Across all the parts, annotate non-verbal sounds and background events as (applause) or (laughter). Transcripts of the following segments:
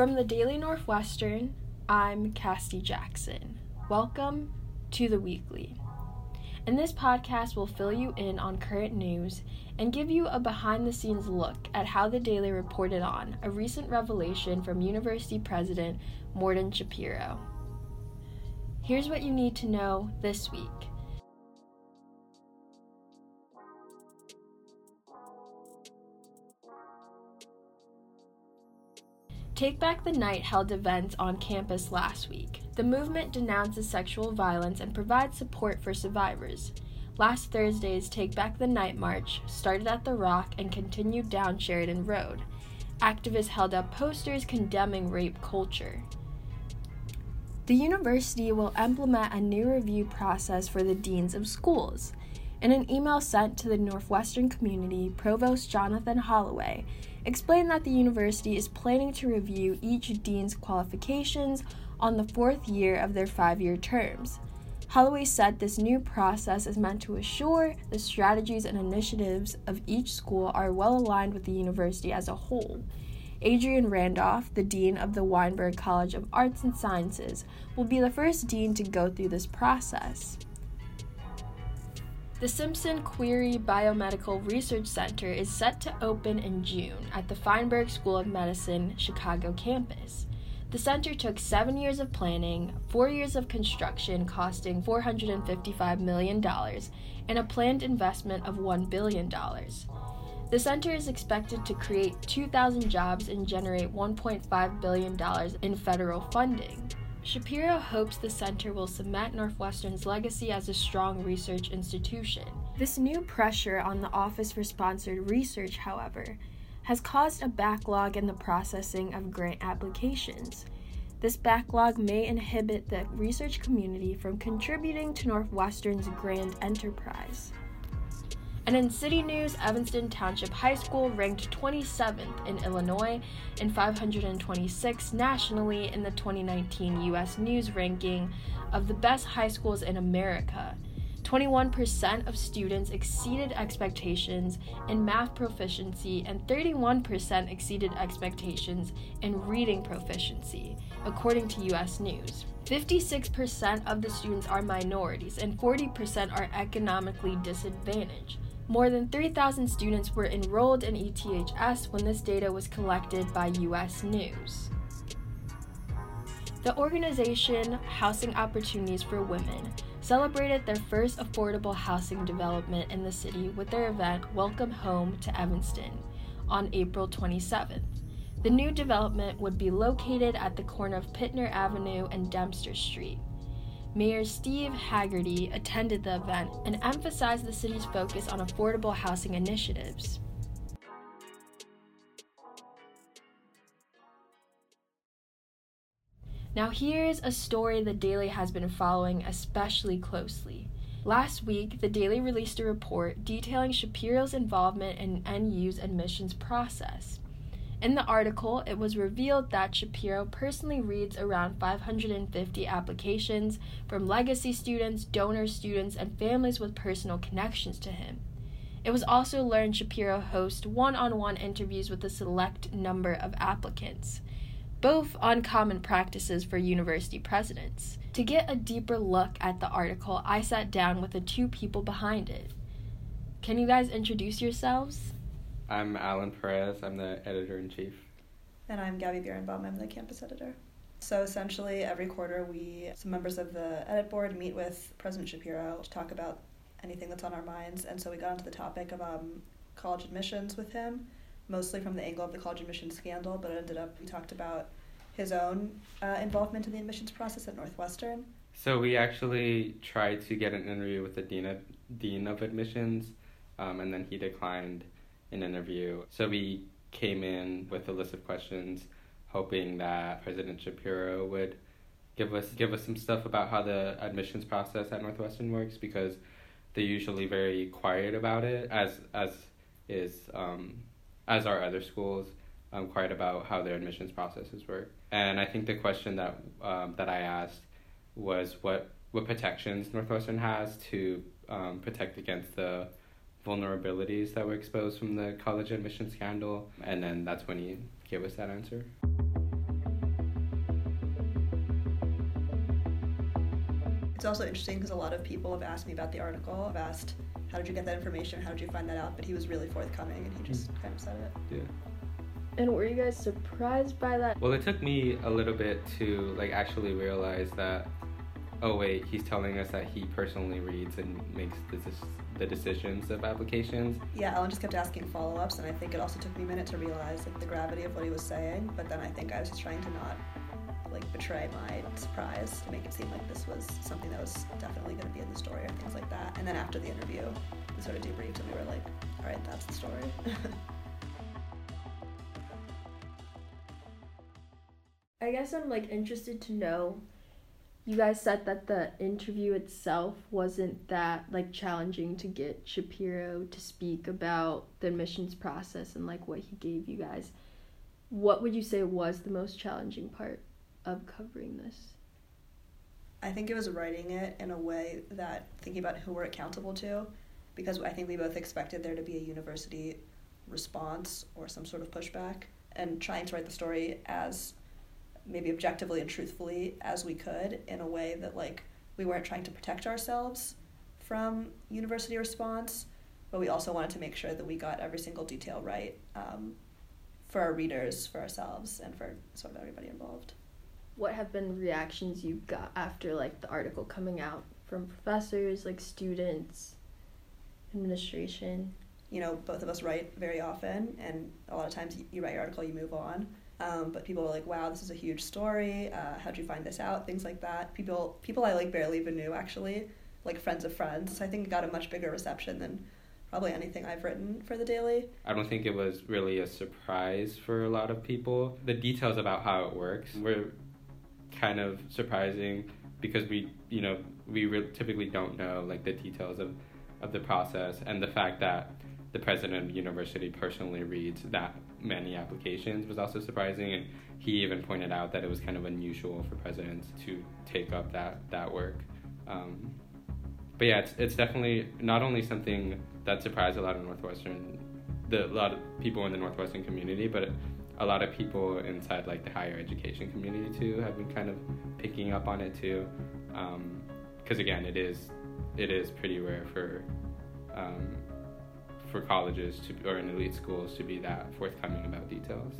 From the Daily Northwestern, I'm Cassie Jackson. Welcome to the Weekly. In this podcast, we'll fill you in on current news and give you a behind the scenes look at how the Daily reported on a recent revelation from University President Morton Schapiro. Here's what you need to know this week. Take Back the Night held events on campus last week. The movement denounces sexual violence and provides support for survivors. Last Thursday's Take Back the Night march started at The Rock and continued down Sheridan Road. Activists held up posters condemning rape culture. The university will implement a new review process for the deans of schools. In an email sent to the Northwestern community, Provost Jonathan Holloway explained that the university is planning to review each dean's qualifications on the fourth year of their five year terms. Holloway said this new process is meant to assure the strategies and initiatives of each school are well aligned with the university as a whole. Adrian Randolph, the Dean of the Weinberg College of Arts and Sciences, will be the first dean to go through this process. The Simpson Querrey Biomedical Research Center is set to open in June at the Feinberg School of Medicine Chicago campus. The center took seven years of planning, four years of construction costing $455 million, and a planned investment of $1 billion. The center is expected to create 2,000 jobs and generate $1.5 billion in federal funding. Schapiro hopes the center will cement Northwestern's legacy as a strong research institution. This new pressure on the Office for Sponsored Research, however, has caused a backlog in the processing of grant applications. This backlog may inhibit the research community from contributing to Northwestern's grand enterprise. And in city news, Evanston Township High School ranked 27th in Illinois and 526 nationally in the 2019 U.S. News ranking of the best high schools in America. 21% of students exceeded expectations in math proficiency, and 31% exceeded expectations in reading proficiency, according to US News. 56% of the students are minorities, and 40% are economically disadvantaged. More than 3,000 students were enrolled in ETHS when this data was collected by US News. The organization Housing Opportunities for Women celebrated their first affordable housing development in the city with their event Welcome Home to Evanston on April 27th. The new development would be located at the corner of Pitner Avenue and Dempster Street. Mayor Steve Hagerty attended the event and emphasized the city's focus on affordable housing initiatives. Now, here's a story the Daily has been following especially closely. Last week, the Daily released a report detailing Schapiro's involvement in NU's admissions process. In the article, it was revealed that Schapiro personally reads around 550 applications from legacy students, donor students, and families with personal connections to him. It was also learned Schapiro hosts one on one interviews with a select number of applicants both uncommon practices for university presidents. To get a deeper look at the article, I sat down with the two people behind it. Can you guys introduce yourselves? I'm Alan Perez, I'm the editor in chief. And I'm Gabby Birenbaum, I'm the campus editor. So essentially, every quarter, we, some members of the edit board, meet with President Schapiro to talk about anything that's on our minds. And so we got into the topic of um, college admissions with him mostly from the angle of the college admissions scandal, but it ended up we talked about his own uh, involvement in the admissions process at Northwestern. So we actually tried to get an interview with the dean of, dean of admissions, um, and then he declined an interview. So we came in with a list of questions, hoping that President Schapiro would give us give us some stuff about how the admissions process at Northwestern works because they're usually very quiet about it, as as is um, as are other schools, um, quite about how their admissions processes work. And I think the question that um, that I asked was what what protections Northwestern has to um, protect against the vulnerabilities that were exposed from the college admission scandal. And then that's when he gave us that answer. It's also interesting because a lot of people have asked me about the article. I've asked, how did you get that information? How did you find that out? But he was really forthcoming and he just hmm. kind of said it. Yeah. And were you guys surprised by that? Well, it took me a little bit to like actually realize that oh wait, he's telling us that he personally reads and makes this the decisions of applications. Yeah, Ellen just kept asking follow-ups, and I think it also took me a minute to realize like the gravity of what he was saying. But then I think I was just trying to not like betray my surprise to make it seem like this was something that was definitely going to be in the story or things like that. And then after the interview, we sort of debriefed and we were like, all right, that's the story. (laughs) I guess I'm like interested to know. You guys said that the interview itself wasn't that like challenging to get Schapiro to speak about the admissions process and like what he gave you guys. What would you say was the most challenging part of covering this? I think it was writing it in a way that thinking about who we're accountable to, because I think we both expected there to be a university response or some sort of pushback, and trying to write the story as maybe objectively and truthfully as we could in a way that like we weren't trying to protect ourselves from university response, but we also wanted to make sure that we got every single detail right um, for our readers, for ourselves, and for sort of everybody involved what have been reactions you got after like the article coming out from professors, like students, administration? You know, both of us write very often, and a lot of times you write your article, you move on. Um, but people were like, "Wow, this is a huge story. Uh, how'd you find this out?" Things like that. People, people I like barely even knew actually, like friends of friends. So I think it got a much bigger reception than probably anything I've written for the Daily. I don't think it was really a surprise for a lot of people. The details about how it works were kind of surprising because we you know we re- typically don't know like the details of of the process and the fact that the president of the university personally reads that many applications was also surprising and he even pointed out that it was kind of unusual for presidents to take up that that work. Um, but yeah it's, it's definitely not only something that surprised a lot of northwestern the a lot of people in the northwestern community but a lot of people inside like the higher education community too have been kind of picking up on it too. Because um, again it is it is pretty rare for um, for colleges to or in elite schools to be that forthcoming about details.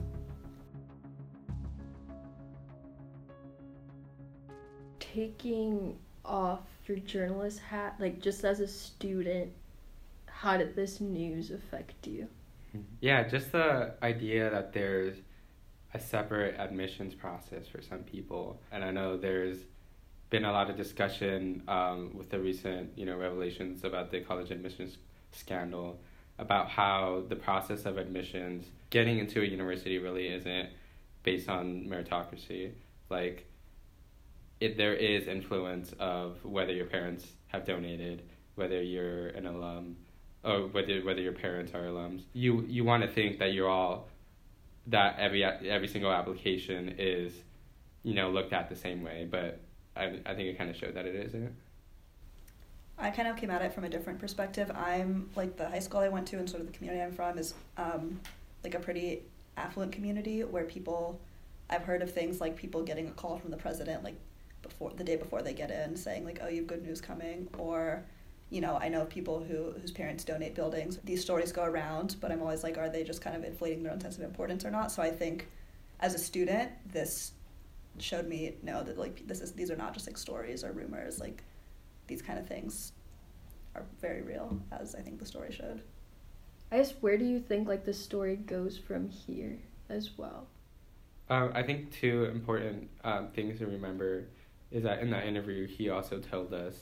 Taking off your journalist hat like just as a student how did this news affect you? Yeah, just the idea that there's a separate admissions process for some people, and I know there's been a lot of discussion um, with the recent you know revelations about the college admissions scandal about how the process of admissions getting into a university really isn't based on meritocracy like it there is influence of whether your parents have donated whether you're an alum or whether whether your parents are alums. You you want to think that you're all that every every single application is, you know, looked at the same way, but I I think it kind of showed that it isn't. I kind of came at it from a different perspective. I'm like the high school I went to and sort of the community I'm from is um, like a pretty affluent community where people I've heard of things like people getting a call from the president like before the day before they get in saying like oh you have good news coming or you know, I know people who whose parents donate buildings. These stories go around, but I'm always like, are they just kind of inflating their own sense of importance or not? So I think, as a student, this showed me no that like this is these are not just like stories or rumors. Like these kind of things are very real, as I think the story showed. I guess where do you think like the story goes from here as well? Um, I think two important um, things to remember is that in that interview he also told us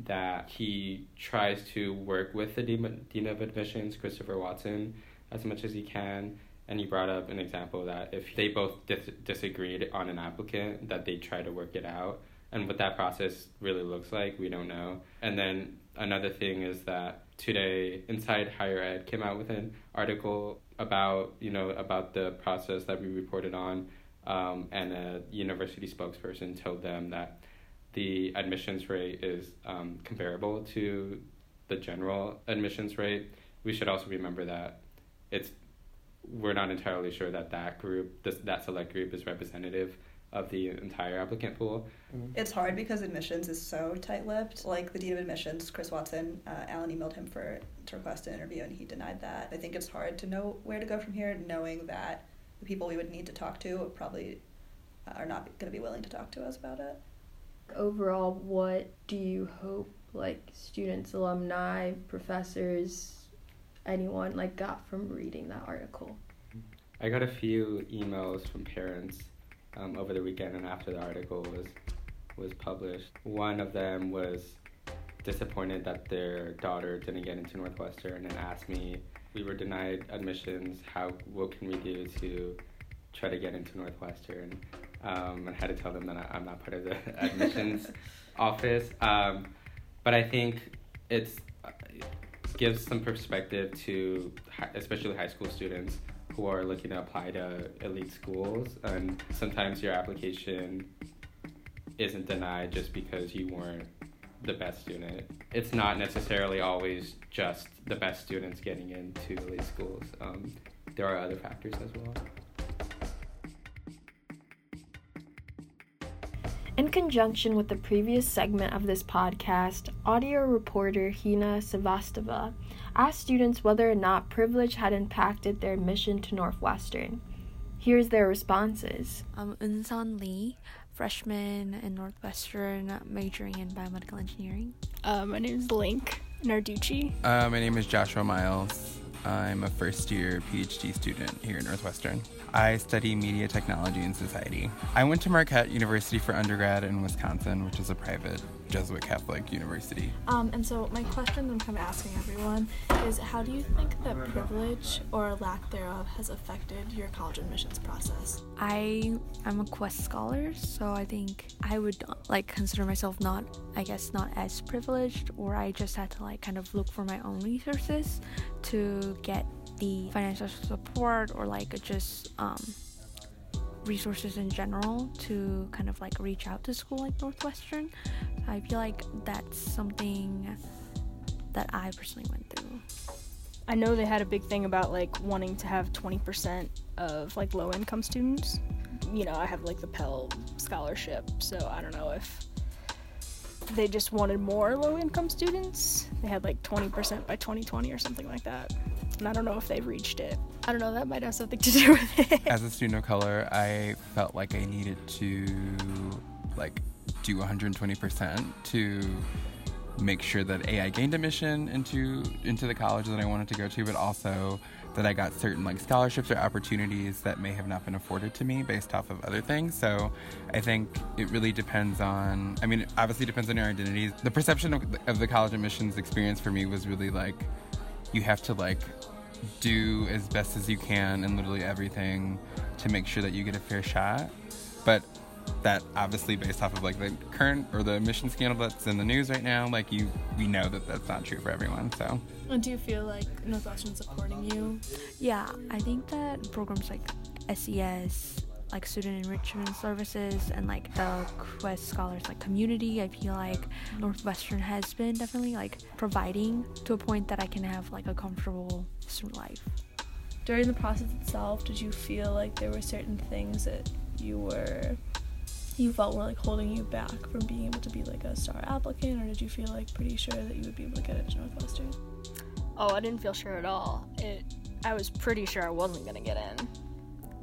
that he tries to work with the Dean of Admissions, Christopher Watson, as much as he can. And he brought up an example that if they both dis- disagreed on an applicant, that they try to work it out. And what that process really looks like, we don't know. And then another thing is that today, Inside Higher Ed came out with an article about you know about the process that we reported on, um, and a university spokesperson told them that the admissions rate is um, comparable to the general admissions rate. We should also remember that it's we're not entirely sure that that group, this, that select group, is representative of the entire applicant pool. It's hard because admissions is so tight-lipped. Like the dean of admissions, Chris Watson, uh, Alan emailed him for to request an interview, and he denied that. I think it's hard to know where to go from here, knowing that the people we would need to talk to probably uh, are not going to be willing to talk to us about it. Overall, what do you hope like students, alumni, professors, anyone like got from reading that article? I got a few emails from parents um, over the weekend and after the article was was published. One of them was disappointed that their daughter didn't get into Northwestern and asked me, we were denied admissions, how what can we do to try to get into Northwestern? Um, and I had to tell them that I, am not part of the (laughs) admissions (laughs) office. Um, but I think it's uh, gives some perspective to especially high school students who are looking to apply to elite schools and sometimes your application isn't denied just because you weren't the best student. It's not necessarily always just the best students getting into elite schools. Um, there are other factors as well. In conjunction with the previous segment of this podcast, audio reporter Hina Sevastova asked students whether or not privilege had impacted their admission to Northwestern. Here's their responses. I'm Unsan Lee, freshman in Northwestern, majoring in biomedical engineering. Uh, my name is Link Narducci. Uh, my name is Joshua Miles. I'm a first year PhD student here at Northwestern. I study media technology and society. I went to Marquette University for undergrad in Wisconsin, which is a private Jesuit Catholic University. Um, and so my question I'm kind of asking everyone is how do you think that privilege or lack thereof has affected your college admissions process? I am a Quest scholar, so I think I would like consider myself not, I guess, not as privileged, or I just had to like kind of look for my own resources to get the financial support or like just um, resources in general to kind of like reach out to school like Northwestern. I feel like that's something that I personally went through. I know they had a big thing about like wanting to have 20% of like low income students. You know, I have like the Pell scholarship, so I don't know if they just wanted more low income students. They had like 20% by 2020 or something like that. And I don't know if they've reached it. I don't know, that might have something to do with it. As a student of color, I felt like I needed to like do 120% to make sure that A I gained admission into into the college that I wanted to go to, but also that I got certain like scholarships or opportunities that may have not been afforded to me based off of other things. So I think it really depends on. I mean, it obviously depends on your identity. The perception of, of the college admissions experience for me was really like you have to like do as best as you can and literally everything to make sure that you get a fair shot. But that obviously based off of like the current or the emission scandal that's in the news right now like you we know that that's not true for everyone so. And do you feel like northwestern supporting you? Yeah i think that programs like ses like student enrichment services and like the quest scholars like community i feel like northwestern has been definitely like providing to a point that i can have like a comfortable student life. During the process itself did you feel like there were certain things that you were you felt were like holding you back from being able to be like a star applicant or did you feel like pretty sure that you would be able to get into northwestern oh i didn't feel sure at all. It i was pretty sure i wasn't going to get in.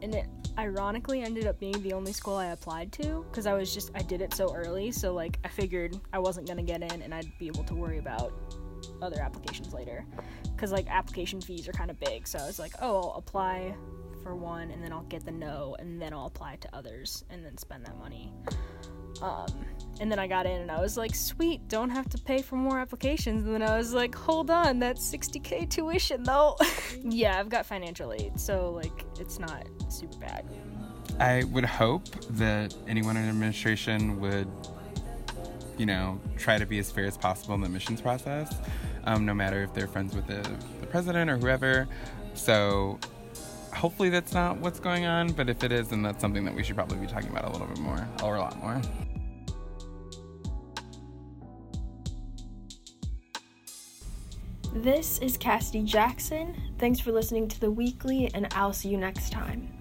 And it ironically ended up being the only school i applied to because i was just i did it so early so like i figured i wasn't going to get in and i'd be able to worry about other applications later. Because like application fees are kind of big so i was like oh i'll apply for one and then I'll get the no and then I'll apply to others and then spend that money. Um, and then I got in and I was like, sweet, don't have to pay for more applications. And then I was like, hold on, that's 60k tuition though. (laughs) yeah, I've got financial aid, so like it's not super bad. I would hope that anyone in administration would, you know, try to be as fair as possible in the admissions process, um, no matter if they're friends with the, the president or whoever. So hopefully that's not what's going on, but if it is, then that's something that we should probably be talking about a little bit more, or a lot more. This is Cassidy Jackson. Thanks for listening to the weekly, and I'll see you next time.